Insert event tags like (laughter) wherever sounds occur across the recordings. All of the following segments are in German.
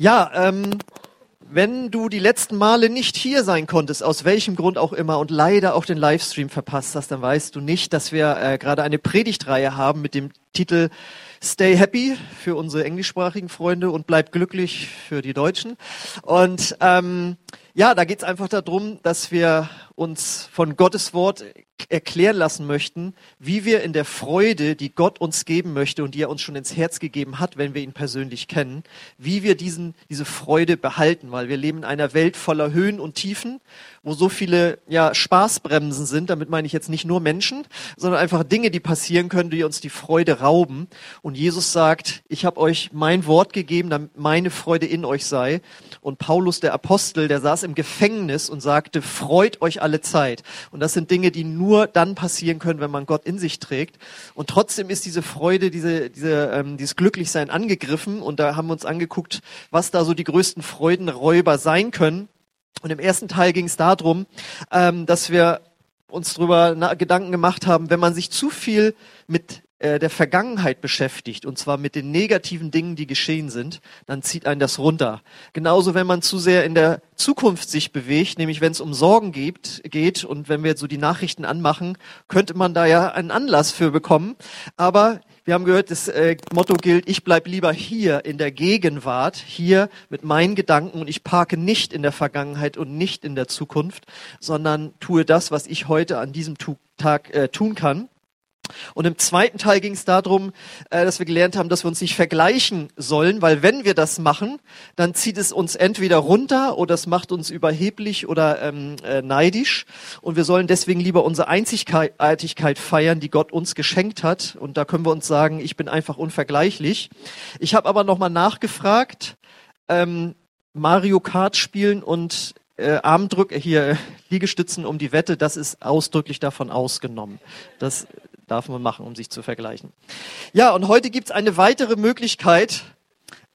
Ja, ähm, wenn du die letzten Male nicht hier sein konntest, aus welchem Grund auch immer, und leider auch den Livestream verpasst hast, dann weißt du nicht, dass wir äh, gerade eine Predigtreihe haben mit dem Titel Stay Happy für unsere englischsprachigen Freunde und bleib glücklich für die Deutschen. Und ähm, ja, da geht es einfach darum, dass wir uns von Gottes Wort erklären lassen möchten, wie wir in der Freude, die Gott uns geben möchte und die er uns schon ins Herz gegeben hat, wenn wir ihn persönlich kennen, wie wir diesen, diese Freude behalten, weil wir leben in einer Welt voller Höhen und Tiefen, wo so viele ja, Spaßbremsen sind. Damit meine ich jetzt nicht nur Menschen, sondern einfach Dinge, die passieren können, die uns die Freude rauben. Und Jesus sagt, ich habe euch mein Wort gegeben, damit meine Freude in euch sei. Und Paulus, der Apostel, der saß im Gefängnis und sagte, freut euch alle Zeit. Und das sind Dinge, die nur dann passieren können, wenn man Gott in sich trägt. Und trotzdem ist diese Freude, diese, diese, ähm, dieses Glücklichsein angegriffen. Und da haben wir uns angeguckt, was da so die größten Freudenräuber sein können. Und im ersten Teil ging es darum, ähm, dass wir uns darüber Gedanken gemacht haben, wenn man sich zu viel mit der Vergangenheit beschäftigt, und zwar mit den negativen Dingen, die geschehen sind, dann zieht einen das runter. Genauso, wenn man zu sehr in der Zukunft sich bewegt, nämlich wenn es um Sorgen geht, geht und wenn wir jetzt so die Nachrichten anmachen, könnte man da ja einen Anlass für bekommen. Aber wir haben gehört, das äh, Motto gilt, ich bleib lieber hier in der Gegenwart, hier mit meinen Gedanken und ich parke nicht in der Vergangenheit und nicht in der Zukunft, sondern tue das, was ich heute an diesem Tag äh, tun kann. Und im zweiten Teil ging es darum, äh, dass wir gelernt haben, dass wir uns nicht vergleichen sollen, weil wenn wir das machen, dann zieht es uns entweder runter oder es macht uns überheblich oder ähm, äh, neidisch. Und wir sollen deswegen lieber unsere Einzigartigkeit feiern, die Gott uns geschenkt hat. Und da können wir uns sagen, ich bin einfach unvergleichlich. Ich habe aber nochmal nachgefragt, ähm, Mario Kart spielen und äh, Armdrück, hier Liegestützen um die Wette, das ist ausdrücklich davon ausgenommen. Das darf man machen, um sich zu vergleichen. Ja, und heute gibt es eine weitere Möglichkeit,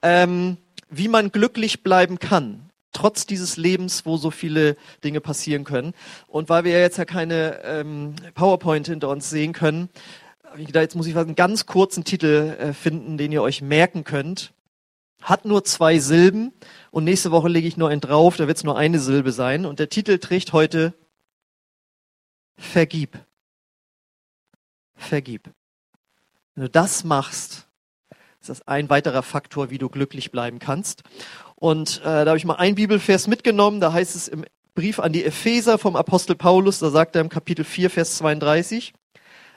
ähm, wie man glücklich bleiben kann, trotz dieses Lebens, wo so viele Dinge passieren können. Und weil wir jetzt ja keine ähm, PowerPoint hinter uns sehen können, jetzt muss ich einen ganz kurzen Titel äh, finden, den ihr euch merken könnt. Hat nur zwei Silben und nächste Woche lege ich nur einen drauf, da wird es nur eine Silbe sein. Und der Titel trägt heute Vergib vergib. Wenn du das machst, ist das ein weiterer Faktor, wie du glücklich bleiben kannst. Und äh, da habe ich mal einen Bibelvers mitgenommen, da heißt es im Brief an die Epheser vom Apostel Paulus, da sagt er im Kapitel 4, Vers 32,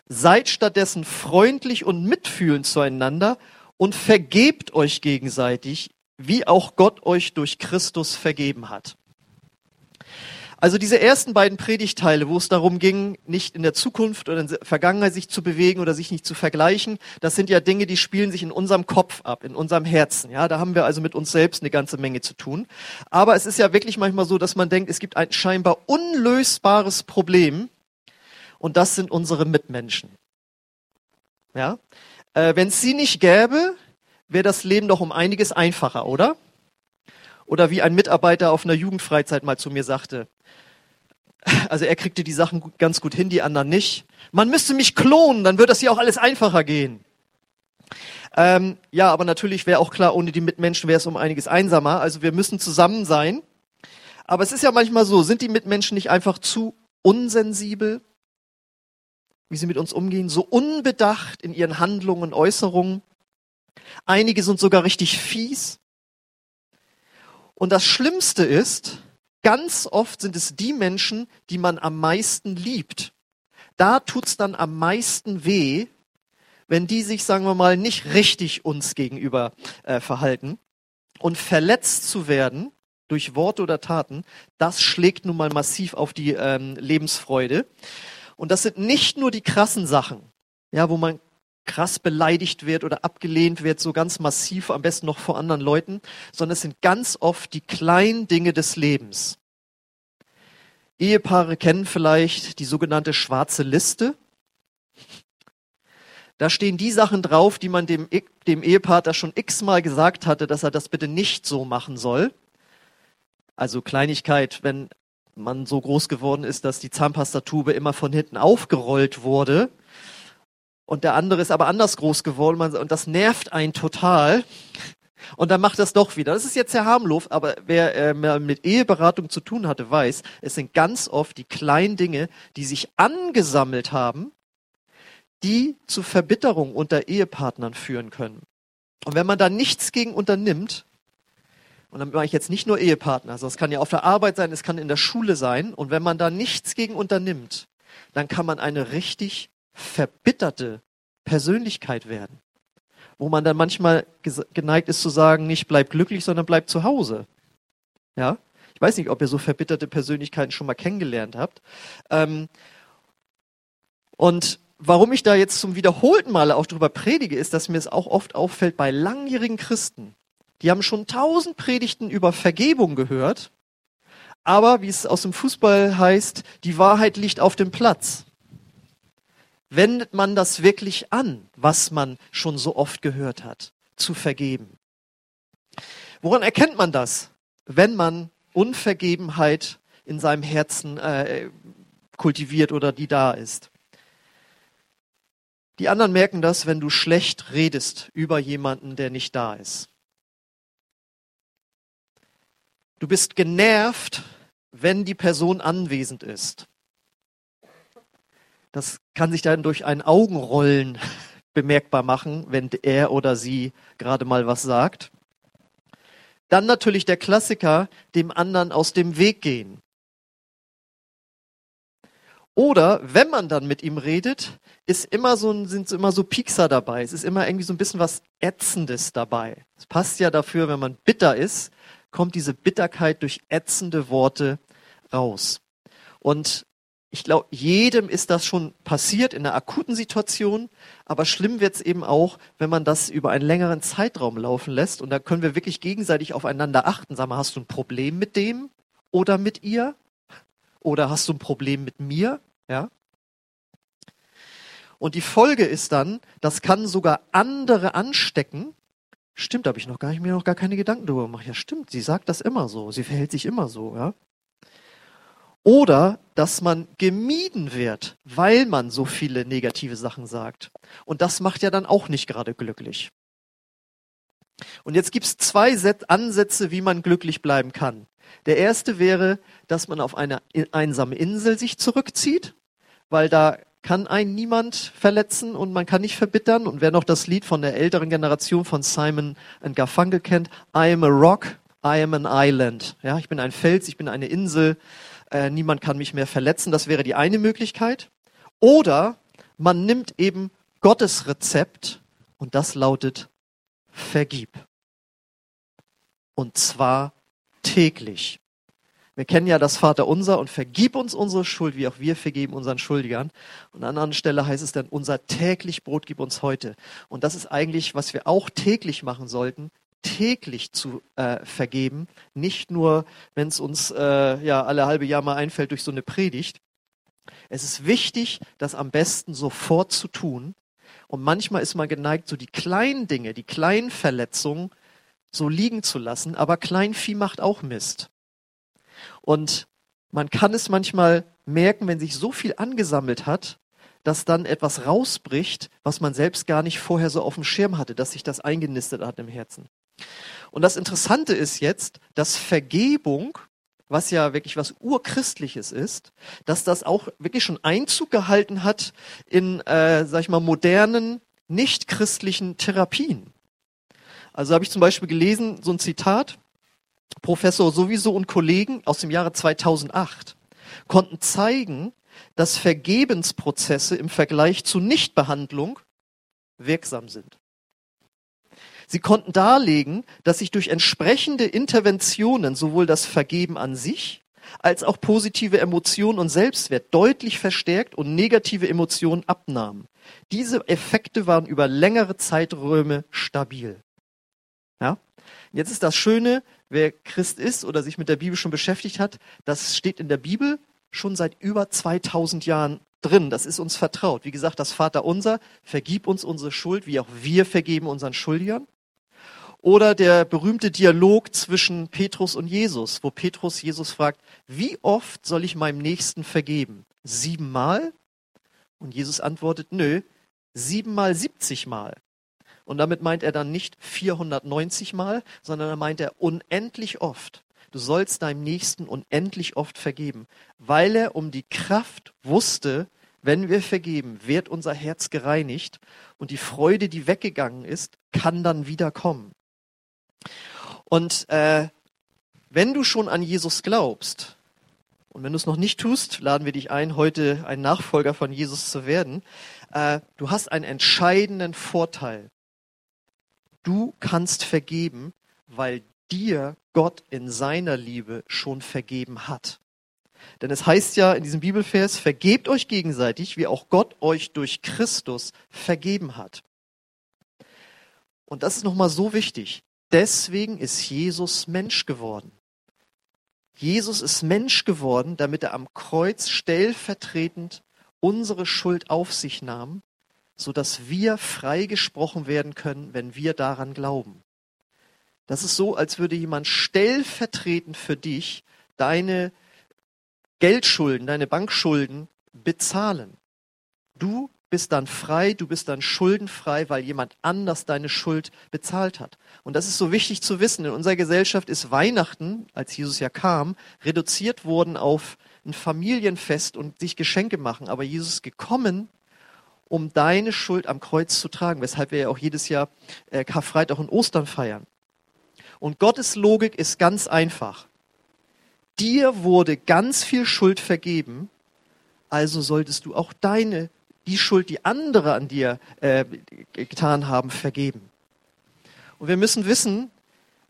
seid stattdessen freundlich und mitfühlend zueinander und vergebt euch gegenseitig, wie auch Gott euch durch Christus vergeben hat. Also diese ersten beiden Predigteile, wo es darum ging, nicht in der Zukunft oder in der Vergangenheit sich zu bewegen oder sich nicht zu vergleichen, das sind ja Dinge, die spielen sich in unserem Kopf ab, in unserem Herzen. Ja, da haben wir also mit uns selbst eine ganze Menge zu tun. Aber es ist ja wirklich manchmal so, dass man denkt, es gibt ein scheinbar unlösbares Problem und das sind unsere Mitmenschen. Ja, äh, wenn es sie nicht gäbe, wäre das Leben doch um einiges einfacher, oder? Oder wie ein Mitarbeiter auf einer Jugendfreizeit mal zu mir sagte, also er kriegte die Sachen ganz gut hin, die anderen nicht. Man müsste mich klonen, dann würde das hier auch alles einfacher gehen. Ähm, ja, aber natürlich wäre auch klar, ohne die Mitmenschen wäre es um einiges einsamer. Also wir müssen zusammen sein. Aber es ist ja manchmal so, sind die Mitmenschen nicht einfach zu unsensibel, wie sie mit uns umgehen, so unbedacht in ihren Handlungen und Äußerungen? Einige sind sogar richtig fies. Und das Schlimmste ist, Ganz oft sind es die Menschen, die man am meisten liebt. Da tut's dann am meisten weh, wenn die sich, sagen wir mal, nicht richtig uns gegenüber äh, verhalten. Und verletzt zu werden durch Worte oder Taten, das schlägt nun mal massiv auf die ähm, Lebensfreude. Und das sind nicht nur die krassen Sachen, ja, wo man krass beleidigt wird oder abgelehnt wird, so ganz massiv, am besten noch vor anderen Leuten, sondern es sind ganz oft die kleinen Dinge des Lebens. Ehepaare kennen vielleicht die sogenannte schwarze Liste. Da stehen die Sachen drauf, die man dem, dem Ehepartner schon x-mal gesagt hatte, dass er das bitte nicht so machen soll. Also Kleinigkeit, wenn man so groß geworden ist, dass die Zahnpastatube immer von hinten aufgerollt wurde, und der andere ist aber anders groß geworden und das nervt einen total. Und dann macht das doch wieder. Das ist jetzt sehr harmlos, aber wer äh, mit Eheberatung zu tun hatte, weiß, es sind ganz oft die kleinen Dinge, die sich angesammelt haben, die zu Verbitterung unter Ehepartnern führen können. Und wenn man da nichts gegen unternimmt, und dann meine ich jetzt nicht nur Ehepartner, also es kann ja auf der Arbeit sein, es kann in der Schule sein, und wenn man da nichts gegen unternimmt, dann kann man eine richtig verbitterte Persönlichkeit werden wo man dann manchmal geneigt ist zu sagen, nicht bleib glücklich, sondern bleib zu Hause. Ja? Ich weiß nicht, ob ihr so verbitterte Persönlichkeiten schon mal kennengelernt habt. Ähm, und warum ich da jetzt zum wiederholten Male auch drüber predige, ist, dass mir es auch oft auffällt bei langjährigen Christen. Die haben schon tausend Predigten über Vergebung gehört, aber wie es aus dem Fußball heißt, die Wahrheit liegt auf dem Platz wendet man das wirklich an, was man schon so oft gehört hat, zu vergeben. Woran erkennt man das? Wenn man Unvergebenheit in seinem Herzen äh, kultiviert oder die da ist. Die anderen merken das, wenn du schlecht redest über jemanden, der nicht da ist. Du bist genervt, wenn die Person anwesend ist. Das kann sich dann durch ein Augenrollen (laughs) bemerkbar machen, wenn er oder sie gerade mal was sagt. Dann natürlich der Klassiker, dem anderen aus dem Weg gehen. Oder wenn man dann mit ihm redet, ist immer so, sind immer so Piekser dabei. Es ist immer irgendwie so ein bisschen was Ätzendes dabei. Es passt ja dafür, wenn man bitter ist, kommt diese Bitterkeit durch ätzende Worte raus. Und ich glaube, jedem ist das schon passiert in einer akuten Situation, aber schlimm wird es eben auch, wenn man das über einen längeren Zeitraum laufen lässt und da können wir wirklich gegenseitig aufeinander achten. Sag mal, hast du ein Problem mit dem oder mit ihr? Oder hast du ein Problem mit mir? Ja? Und die Folge ist dann, das kann sogar andere anstecken. Stimmt, habe ich noch gar nicht mir noch gar keine Gedanken darüber gemacht. Ja, stimmt, sie sagt das immer so, sie verhält sich immer so, ja. Oder dass man gemieden wird, weil man so viele negative Sachen sagt. Und das macht ja dann auch nicht gerade glücklich. Und jetzt gibt es zwei Ansätze, wie man glücklich bleiben kann. Der erste wäre, dass man auf eine einsame Insel sich zurückzieht, weil da kann einen niemand verletzen und man kann nicht verbittern. Und wer noch das Lied von der älteren Generation von Simon Garfunkel kennt, I am a rock, I am an island. Ja, ich bin ein Fels, ich bin eine Insel äh, niemand kann mich mehr verletzen. Das wäre die eine Möglichkeit. Oder man nimmt eben Gottes Rezept und das lautet vergib. Und zwar täglich. Wir kennen ja das Vaterunser und vergib uns unsere Schuld, wie auch wir vergeben unseren Schuldigern. Und an anderen Stelle heißt es dann, unser täglich Brot gib uns heute. Und das ist eigentlich, was wir auch täglich machen sollten, täglich zu äh, vergeben, nicht nur, wenn es uns äh, ja alle halbe Jahr mal einfällt durch so eine Predigt. Es ist wichtig, das am besten sofort zu tun. Und manchmal ist man geneigt, so die kleinen Dinge, die kleinen Verletzungen so liegen zu lassen. Aber Kleinvieh macht auch Mist. Und man kann es manchmal merken, wenn sich so viel angesammelt hat, dass dann etwas rausbricht, was man selbst gar nicht vorher so auf dem Schirm hatte, dass sich das eingenistet hat im Herzen. Und das Interessante ist jetzt, dass Vergebung, was ja wirklich was urchristliches ist, dass das auch wirklich schon Einzug gehalten hat in, äh, sag ich mal, modernen, nicht christlichen Therapien. Also habe ich zum Beispiel gelesen, so ein Zitat, Professor sowieso und Kollegen aus dem Jahre 2008 konnten zeigen, dass Vergebensprozesse im Vergleich zu Nichtbehandlung wirksam sind. Sie konnten darlegen, dass sich durch entsprechende Interventionen sowohl das Vergeben an sich als auch positive Emotionen und Selbstwert deutlich verstärkt und negative Emotionen abnahmen. Diese Effekte waren über längere Zeiträume stabil. Ja? Jetzt ist das Schöne, wer Christ ist oder sich mit der Bibel schon beschäftigt hat, das steht in der Bibel schon seit über 2000 Jahren drin. Das ist uns vertraut. Wie gesagt, das Vater unser, vergib uns unsere Schuld, wie auch wir vergeben unseren Schuldigern. Oder der berühmte Dialog zwischen Petrus und Jesus, wo Petrus Jesus fragt, wie oft soll ich meinem Nächsten vergeben? Siebenmal? Und Jesus antwortet, nö, siebenmal, siebzigmal. Und damit meint er dann nicht 490 Mal, sondern da meint er unendlich oft. Du sollst deinem Nächsten unendlich oft vergeben, weil er um die Kraft wusste, wenn wir vergeben, wird unser Herz gereinigt und die Freude, die weggegangen ist, kann dann wieder kommen. Und äh, wenn du schon an Jesus glaubst, und wenn du es noch nicht tust, laden wir dich ein, heute ein Nachfolger von Jesus zu werden, äh, du hast einen entscheidenden Vorteil. Du kannst vergeben, weil dir Gott in seiner Liebe schon vergeben hat. Denn es heißt ja in diesem Bibelvers, vergebt euch gegenseitig, wie auch Gott euch durch Christus vergeben hat. Und das ist nochmal so wichtig. Deswegen ist Jesus Mensch geworden. Jesus ist Mensch geworden, damit er am Kreuz stellvertretend unsere Schuld auf sich nahm, so dass wir freigesprochen werden können, wenn wir daran glauben. Das ist so, als würde jemand stellvertretend für dich deine Geldschulden, deine Bankschulden bezahlen. Du bist dann frei, du bist dann schuldenfrei, weil jemand anders deine Schuld bezahlt hat. Und das ist so wichtig zu wissen. In unserer Gesellschaft ist Weihnachten, als Jesus ja kam, reduziert worden auf ein Familienfest und sich Geschenke machen. Aber Jesus ist gekommen, um deine Schuld am Kreuz zu tragen, weshalb wir ja auch jedes Jahr äh, Karfreitag und Ostern feiern. Und Gottes Logik ist ganz einfach. Dir wurde ganz viel Schuld vergeben, also solltest du auch deine, die Schuld, die andere an dir äh, getan haben, vergeben. Und wir müssen wissen,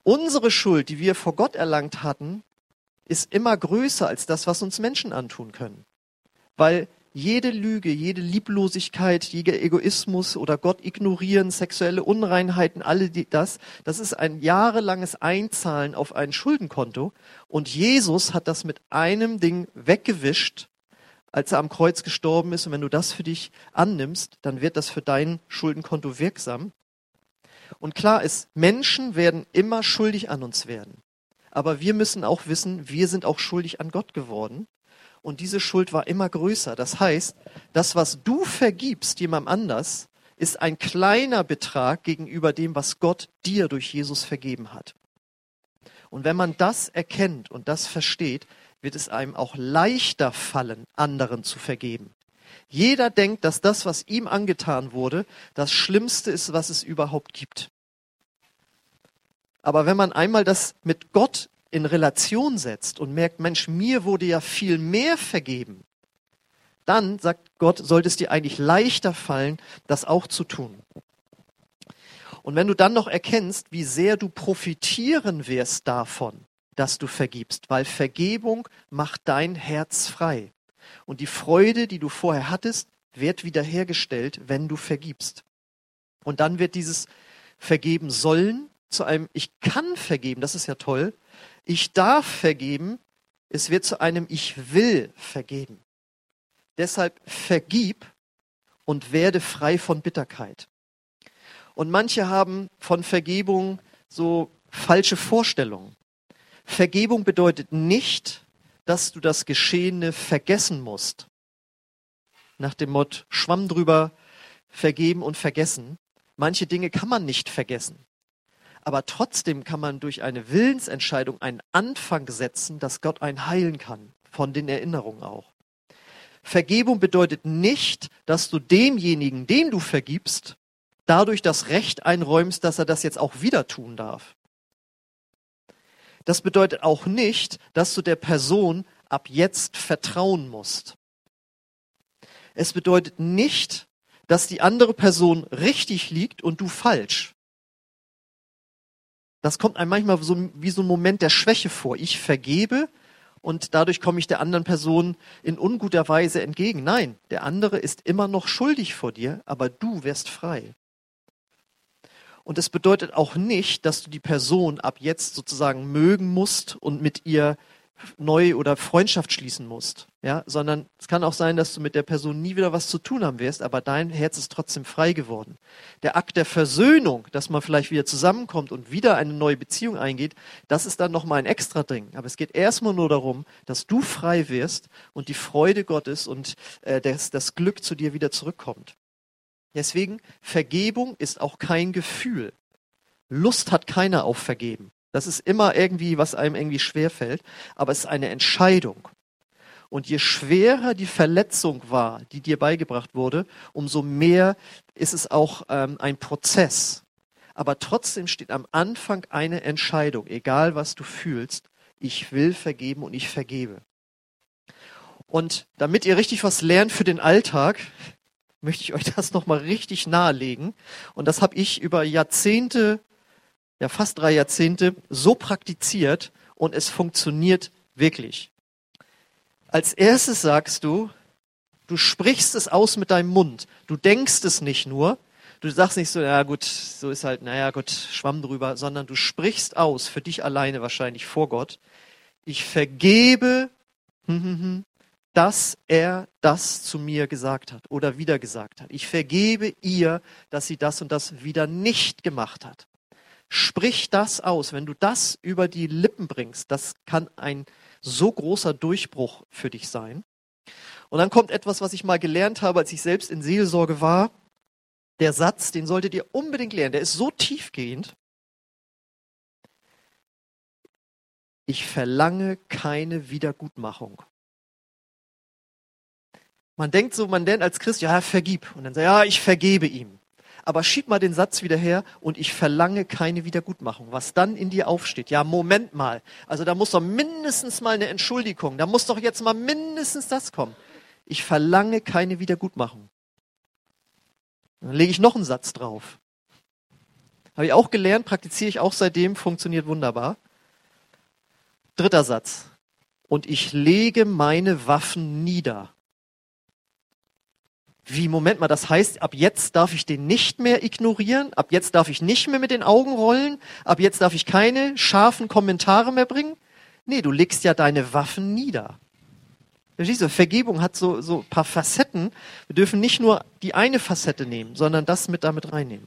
unsere Schuld, die wir vor Gott erlangt hatten, ist immer größer als das, was uns Menschen antun können. Weil jede Lüge, jede Lieblosigkeit, jeder Egoismus oder Gott ignorieren, sexuelle Unreinheiten, alle die, das, das ist ein jahrelanges Einzahlen auf ein Schuldenkonto. Und Jesus hat das mit einem Ding weggewischt, als er am Kreuz gestorben ist. Und wenn du das für dich annimmst, dann wird das für dein Schuldenkonto wirksam. Und klar ist, Menschen werden immer schuldig an uns werden. Aber wir müssen auch wissen, wir sind auch schuldig an Gott geworden und diese Schuld war immer größer. Das heißt, das, was du vergibst jemandem anders, ist ein kleiner Betrag gegenüber dem, was Gott dir durch Jesus vergeben hat. Und wenn man das erkennt und das versteht, wird es einem auch leichter fallen, anderen zu vergeben. Jeder denkt, dass das, was ihm angetan wurde, das Schlimmste ist, was es überhaupt gibt. Aber wenn man einmal das mit Gott in Relation setzt und merkt, Mensch, mir wurde ja viel mehr vergeben, dann sagt Gott, sollte es dir eigentlich leichter fallen, das auch zu tun. Und wenn du dann noch erkennst, wie sehr du profitieren wirst davon, dass du vergibst, weil Vergebung macht dein Herz frei. Und die Freude, die du vorher hattest, wird wiederhergestellt, wenn du vergibst. Und dann wird dieses Vergeben sollen zu einem Ich kann vergeben, das ist ja toll, ich darf vergeben, es wird zu einem Ich will vergeben. Deshalb vergib und werde frei von Bitterkeit. Und manche haben von Vergebung so falsche Vorstellungen. Vergebung bedeutet nicht, dass du das Geschehene vergessen musst. Nach dem Motto Schwamm drüber, vergeben und vergessen. Manche Dinge kann man nicht vergessen aber trotzdem kann man durch eine Willensentscheidung einen Anfang setzen, dass Gott einen heilen kann, von den Erinnerungen auch. Vergebung bedeutet nicht, dass du demjenigen, dem du vergibst, dadurch das Recht einräumst, dass er das jetzt auch wieder tun darf. Das bedeutet auch nicht, dass du der Person ab jetzt vertrauen musst. Es bedeutet nicht, dass die andere Person richtig liegt und du falsch. Das kommt einem manchmal so, wie so ein Moment der Schwäche vor. Ich vergebe und dadurch komme ich der anderen Person in unguter Weise entgegen. Nein, der andere ist immer noch schuldig vor dir, aber du wirst frei. Und es bedeutet auch nicht, dass du die Person ab jetzt sozusagen mögen musst und mit ihr neu oder Freundschaft schließen musst, ja, sondern es kann auch sein, dass du mit der Person nie wieder was zu tun haben wirst, aber dein Herz ist trotzdem frei geworden. Der Akt der Versöhnung, dass man vielleicht wieder zusammenkommt und wieder eine neue Beziehung eingeht, das ist dann nochmal ein extra Ding. Aber es geht erstmal nur darum, dass du frei wirst und die Freude Gottes und äh, das, das Glück zu dir wieder zurückkommt. Deswegen, Vergebung ist auch kein Gefühl. Lust hat keiner auf Vergeben. Das ist immer irgendwie, was einem irgendwie schwerfällt, aber es ist eine Entscheidung. Und je schwerer die Verletzung war, die dir beigebracht wurde, umso mehr ist es auch ähm, ein Prozess. Aber trotzdem steht am Anfang eine Entscheidung, egal was du fühlst, ich will vergeben und ich vergebe. Und damit ihr richtig was lernt für den Alltag, möchte ich euch (laughs) das nochmal richtig nahelegen. Und das habe ich über Jahrzehnte, ja fast drei Jahrzehnte, so praktiziert und es funktioniert wirklich. Als erstes sagst du, du sprichst es aus mit deinem Mund. Du denkst es nicht nur. Du sagst nicht so, ja gut, so ist halt, naja gut, Schwamm drüber, sondern du sprichst aus, für dich alleine wahrscheinlich vor Gott. Ich vergebe, hm, hm, hm, dass er das zu mir gesagt hat oder wieder gesagt hat. Ich vergebe ihr, dass sie das und das wieder nicht gemacht hat. Sprich das aus. Wenn du das über die Lippen bringst, das kann ein so großer Durchbruch für dich sein. Und dann kommt etwas, was ich mal gelernt habe, als ich selbst in Seelsorge war. Der Satz, den solltet ihr unbedingt lernen. Der ist so tiefgehend. Ich verlange keine Wiedergutmachung. Man denkt so, man denkt als Christ, ja, vergib. Und dann sagt, ja, ich vergebe ihm. Aber schieb mal den Satz wieder her und ich verlange keine Wiedergutmachung. Was dann in dir aufsteht, ja, Moment mal. Also da muss doch mindestens mal eine Entschuldigung, da muss doch jetzt mal mindestens das kommen. Ich verlange keine Wiedergutmachung. Dann lege ich noch einen Satz drauf. Habe ich auch gelernt, praktiziere ich auch seitdem, funktioniert wunderbar. Dritter Satz. Und ich lege meine Waffen nieder. Wie, Moment mal, das heißt, ab jetzt darf ich den nicht mehr ignorieren, ab jetzt darf ich nicht mehr mit den Augen rollen, ab jetzt darf ich keine scharfen Kommentare mehr bringen? Nee, du legst ja deine Waffen nieder. Verstehst? Vergebung hat so, so ein paar Facetten. Wir dürfen nicht nur die eine Facette nehmen, sondern das mit damit reinnehmen.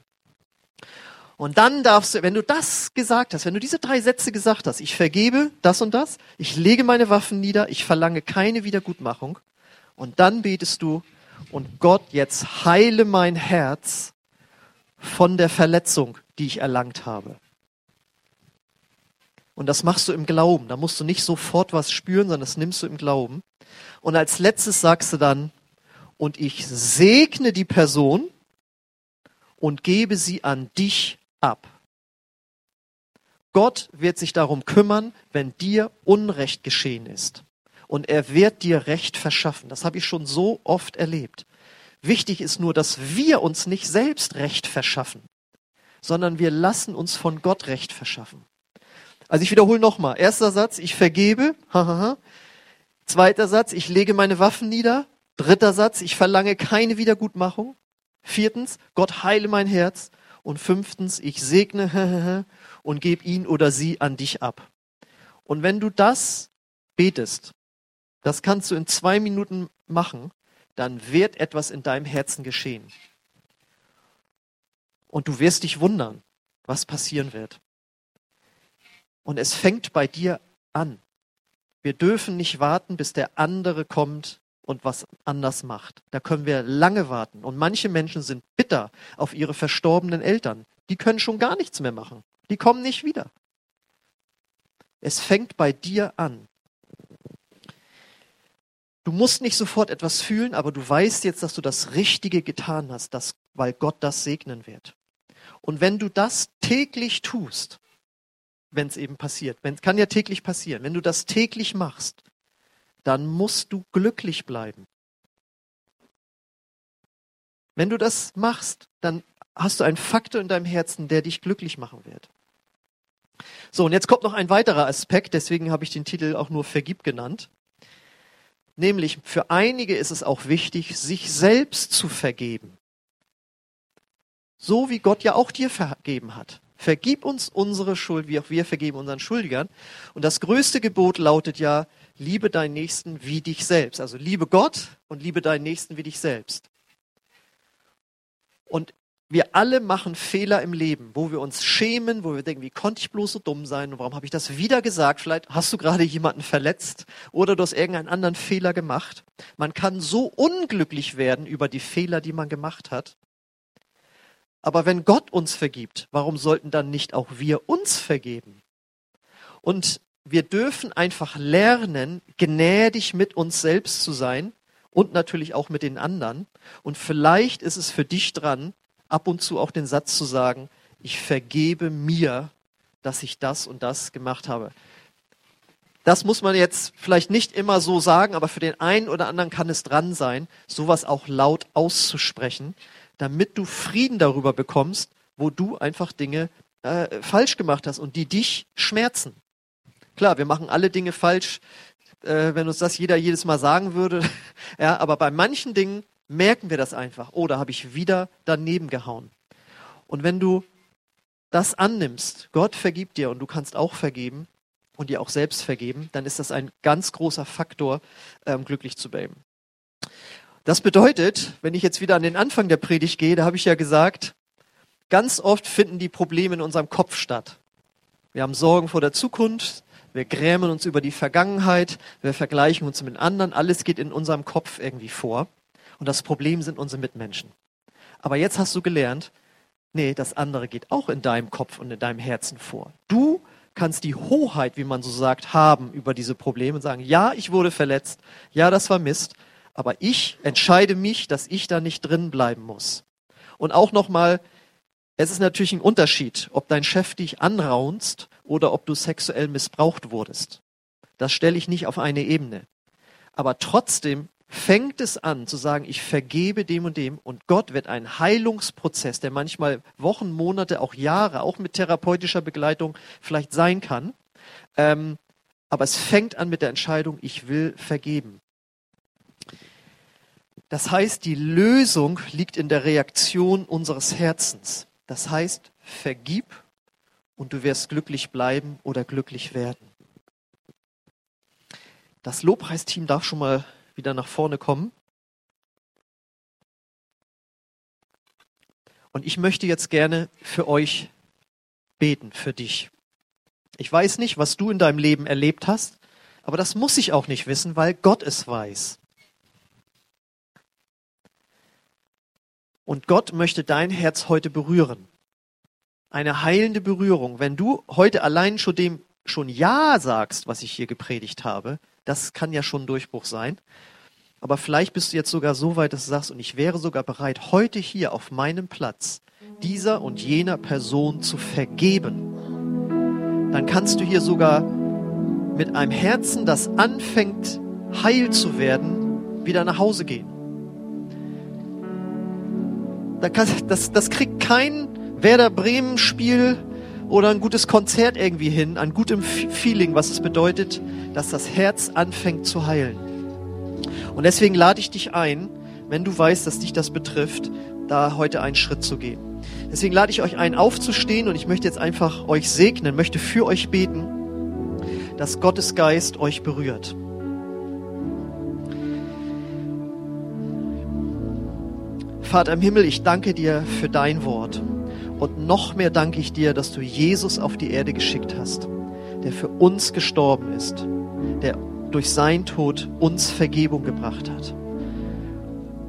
Und dann darfst du, wenn du das gesagt hast, wenn du diese drei Sätze gesagt hast, ich vergebe das und das, ich lege meine Waffen nieder, ich verlange keine Wiedergutmachung, und dann betest du, und Gott, jetzt heile mein Herz von der Verletzung, die ich erlangt habe. Und das machst du im Glauben. Da musst du nicht sofort was spüren, sondern das nimmst du im Glauben. Und als letztes sagst du dann, und ich segne die Person und gebe sie an dich ab. Gott wird sich darum kümmern, wenn dir Unrecht geschehen ist und er wird dir Recht verschaffen. Das habe ich schon so oft erlebt. Wichtig ist nur, dass wir uns nicht selbst Recht verschaffen, sondern wir lassen uns von Gott Recht verschaffen. Also ich wiederhole nochmal. Erster Satz, ich vergebe. (laughs) Zweiter Satz, ich lege meine Waffen nieder. Dritter Satz, ich verlange keine Wiedergutmachung. Viertens, Gott heile mein Herz. Und fünftens, ich segne (laughs) und gebe ihn oder sie an dich ab. Und wenn du das betest, das kannst du in zwei Minuten machen, dann wird etwas in deinem Herzen geschehen. Und du wirst dich wundern, was passieren wird. Und es fängt bei dir an. Wir dürfen nicht warten, bis der andere kommt und was anders macht. Da können wir lange warten. Und manche Menschen sind bitter auf ihre verstorbenen Eltern. Die können schon gar nichts mehr machen. Die kommen nicht wieder. Es fängt bei dir an. Du musst nicht sofort etwas fühlen, aber du weißt jetzt, dass du das Richtige getan hast, dass, weil Gott das segnen wird. Und wenn du das täglich tust, wenn es eben passiert, wenn kann ja täglich passieren, wenn du das täglich machst, dann musst du glücklich bleiben. Wenn du das machst, dann hast du einen Faktor in deinem Herzen, der dich glücklich machen wird. So, und jetzt kommt noch ein weiterer Aspekt, deswegen habe ich den Titel auch nur Vergib genannt. Nämlich für einige ist es auch wichtig, sich selbst zu vergeben. So wie Gott ja auch dir vergeben hat. Vergib uns unsere Schuld, wie auch wir vergeben unseren Schuldigern. Und das größte Gebot lautet ja, liebe deinen Nächsten wie dich selbst. Also liebe Gott und liebe deinen Nächsten wie dich selbst. Und wir alle machen Fehler im Leben, wo wir uns schämen, wo wir denken, wie konnte ich bloß so dumm sein und warum habe ich das wieder gesagt? Vielleicht hast du gerade jemanden verletzt oder du hast irgendeinen anderen Fehler gemacht. Man kann so unglücklich werden über die Fehler, die man gemacht hat. Aber wenn Gott uns vergibt, warum sollten dann nicht auch wir uns vergeben? Und wir dürfen einfach lernen, gnädig mit uns selbst zu sein und natürlich auch mit den anderen. Und vielleicht ist es für dich dran, ab und zu auch den Satz zu sagen, ich vergebe mir, dass ich das und das gemacht habe. Das muss man jetzt vielleicht nicht immer so sagen, aber für den einen oder anderen kann es dran sein, sowas auch laut auszusprechen, damit du Frieden darüber bekommst, wo du einfach Dinge äh, falsch gemacht hast und die dich schmerzen. Klar, wir machen alle Dinge falsch, äh, wenn uns das jeder jedes Mal sagen würde. (laughs) ja, aber bei manchen Dingen merken wir das einfach. Oh, da habe ich wieder daneben gehauen. Und wenn du das annimmst, Gott vergibt dir und du kannst auch vergeben und dir auch selbst vergeben, dann ist das ein ganz großer Faktor, ähm, glücklich zu bleiben. Das bedeutet, wenn ich jetzt wieder an den Anfang der Predigt gehe, da habe ich ja gesagt, ganz oft finden die Probleme in unserem Kopf statt. Wir haben Sorgen vor der Zukunft, wir grämen uns über die Vergangenheit, wir vergleichen uns mit anderen, alles geht in unserem Kopf irgendwie vor. Und das Problem sind unsere Mitmenschen. Aber jetzt hast du gelernt, nee, das andere geht auch in deinem Kopf und in deinem Herzen vor. Du kannst die Hoheit, wie man so sagt, haben über diese Probleme und sagen, ja, ich wurde verletzt, ja, das war Mist, aber ich entscheide mich, dass ich da nicht drin bleiben muss. Und auch nochmal, es ist natürlich ein Unterschied, ob dein Chef dich anraunst oder ob du sexuell missbraucht wurdest. Das stelle ich nicht auf eine Ebene. Aber trotzdem fängt es an zu sagen, ich vergebe dem und dem und Gott wird ein Heilungsprozess, der manchmal Wochen, Monate, auch Jahre, auch mit therapeutischer Begleitung vielleicht sein kann. Ähm, aber es fängt an mit der Entscheidung, ich will vergeben. Das heißt, die Lösung liegt in der Reaktion unseres Herzens. Das heißt, vergib und du wirst glücklich bleiben oder glücklich werden. Das Lobpreisteam darf schon mal wieder nach vorne kommen. Und ich möchte jetzt gerne für euch beten, für dich. Ich weiß nicht, was du in deinem Leben erlebt hast, aber das muss ich auch nicht wissen, weil Gott es weiß. Und Gott möchte dein Herz heute berühren. Eine heilende Berührung. Wenn du heute allein schon dem schon Ja sagst, was ich hier gepredigt habe, das kann ja schon ein Durchbruch sein. Aber vielleicht bist du jetzt sogar so weit, dass du sagst, und ich wäre sogar bereit, heute hier auf meinem Platz dieser und jener Person zu vergeben. Dann kannst du hier sogar mit einem Herzen, das anfängt, heil zu werden, wieder nach Hause gehen. Das, das kriegt kein Werder Bremen Spiel oder ein gutes Konzert irgendwie hin, ein gutem Feeling, was es bedeutet, dass das Herz anfängt zu heilen. Und deswegen lade ich dich ein, wenn du weißt, dass dich das betrifft, da heute einen Schritt zu gehen. Deswegen lade ich euch ein, aufzustehen und ich möchte jetzt einfach euch segnen, möchte für euch beten, dass Gottes Geist euch berührt. Vater im Himmel, ich danke dir für dein Wort. Und noch mehr danke ich dir, dass du Jesus auf die Erde geschickt hast, der für uns gestorben ist, der durch sein Tod uns Vergebung gebracht hat.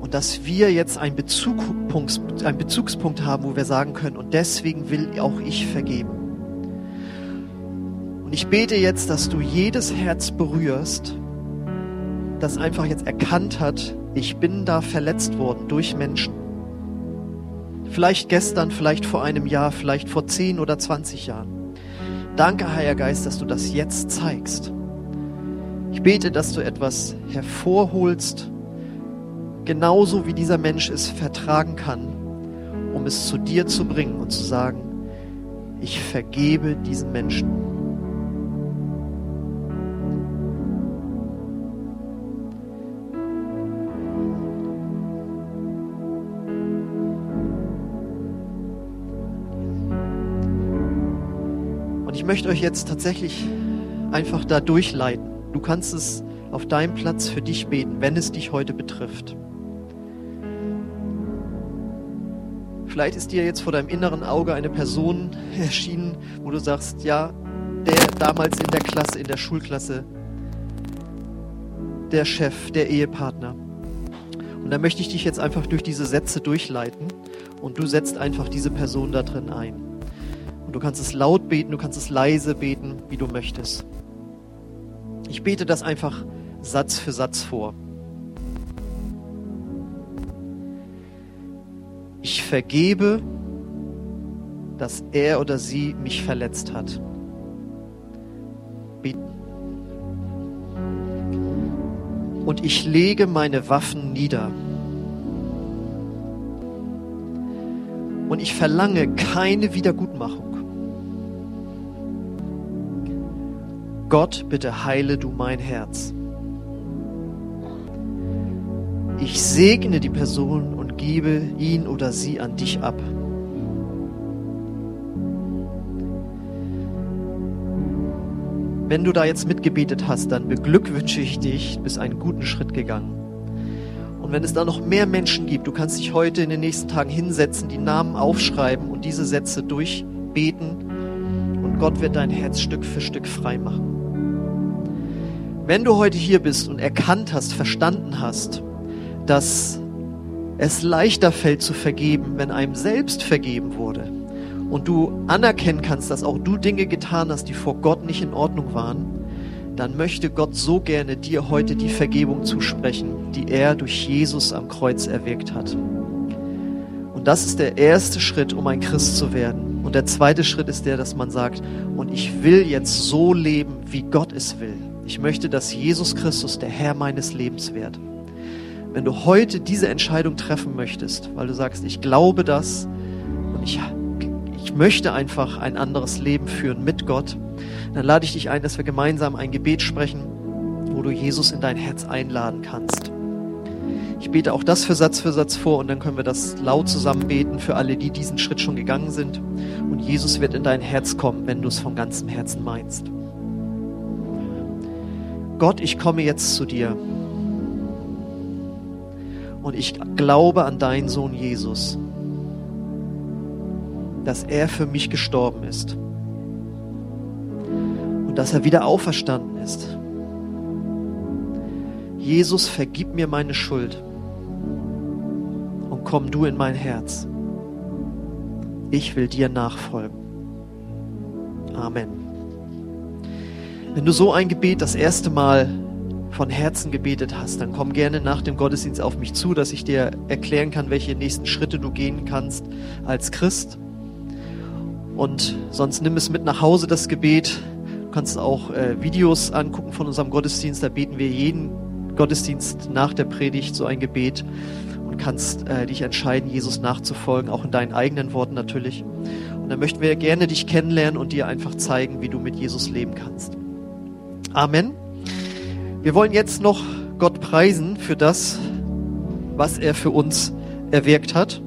Und dass wir jetzt einen Bezugspunkt, einen Bezugspunkt haben, wo wir sagen können, und deswegen will auch ich vergeben. Und ich bete jetzt, dass du jedes Herz berührst, das einfach jetzt erkannt hat, ich bin da verletzt worden durch Menschen. Vielleicht gestern, vielleicht vor einem Jahr, vielleicht vor 10 oder 20 Jahren. Danke, Heiliger Geist, dass du das jetzt zeigst. Ich bete, dass du etwas hervorholst, genauso wie dieser Mensch es vertragen kann, um es zu dir zu bringen und zu sagen, ich vergebe diesen Menschen. Möchte euch jetzt tatsächlich einfach da durchleiten. Du kannst es auf deinem Platz für dich beten, wenn es dich heute betrifft. Vielleicht ist dir jetzt vor deinem inneren Auge eine Person (laughs) erschienen, wo du sagst, ja, der damals in der Klasse, in der Schulklasse, der Chef, der Ehepartner. Und da möchte ich dich jetzt einfach durch diese Sätze durchleiten und du setzt einfach diese Person da drin ein. Und du kannst es laut beten, du kannst es leise beten, wie du möchtest. Ich bete das einfach Satz für Satz vor. Ich vergebe, dass er oder sie mich verletzt hat. Und ich lege meine Waffen nieder. Und ich verlange keine Wiedergutmachung. Gott, bitte heile du mein Herz. Ich segne die Person und gebe ihn oder sie an dich ab. Wenn du da jetzt mitgebetet hast, dann beglückwünsche ich dich, du bist einen guten Schritt gegangen. Und wenn es da noch mehr Menschen gibt, du kannst dich heute in den nächsten Tagen hinsetzen, die Namen aufschreiben und diese Sätze durchbeten und Gott wird dein Herz Stück für Stück frei machen. Wenn du heute hier bist und erkannt hast, verstanden hast, dass es leichter fällt zu vergeben, wenn einem selbst vergeben wurde, und du anerkennen kannst, dass auch du Dinge getan hast, die vor Gott nicht in Ordnung waren, dann möchte Gott so gerne dir heute die Vergebung zusprechen, die er durch Jesus am Kreuz erwirkt hat. Und das ist der erste Schritt, um ein Christ zu werden. Und der zweite Schritt ist der, dass man sagt, und ich will jetzt so leben, wie Gott es will. Ich möchte, dass Jesus Christus der Herr meines Lebens wird. Wenn du heute diese Entscheidung treffen möchtest, weil du sagst, ich glaube das und ich ich möchte einfach ein anderes Leben führen mit Gott, dann lade ich dich ein, dass wir gemeinsam ein Gebet sprechen, wo du Jesus in dein Herz einladen kannst. Ich bete auch das für Satz für Satz vor und dann können wir das laut zusammen beten für alle, die diesen Schritt schon gegangen sind. Und Jesus wird in dein Herz kommen, wenn du es von ganzem Herzen meinst. Gott, ich komme jetzt zu dir. Und ich glaube an deinen Sohn Jesus dass er für mich gestorben ist und dass er wieder auferstanden ist. Jesus, vergib mir meine Schuld und komm du in mein Herz. Ich will dir nachfolgen. Amen. Wenn du so ein Gebet das erste Mal von Herzen gebetet hast, dann komm gerne nach dem Gottesdienst auf mich zu, dass ich dir erklären kann, welche nächsten Schritte du gehen kannst als Christ. Und sonst nimm es mit nach Hause, das Gebet. Du kannst auch äh, Videos angucken von unserem Gottesdienst. Da beten wir jeden Gottesdienst nach der Predigt so ein Gebet und kannst äh, dich entscheiden, Jesus nachzufolgen, auch in deinen eigenen Worten natürlich. Und dann möchten wir gerne dich kennenlernen und dir einfach zeigen, wie du mit Jesus leben kannst. Amen. Wir wollen jetzt noch Gott preisen für das, was er für uns erwirkt hat.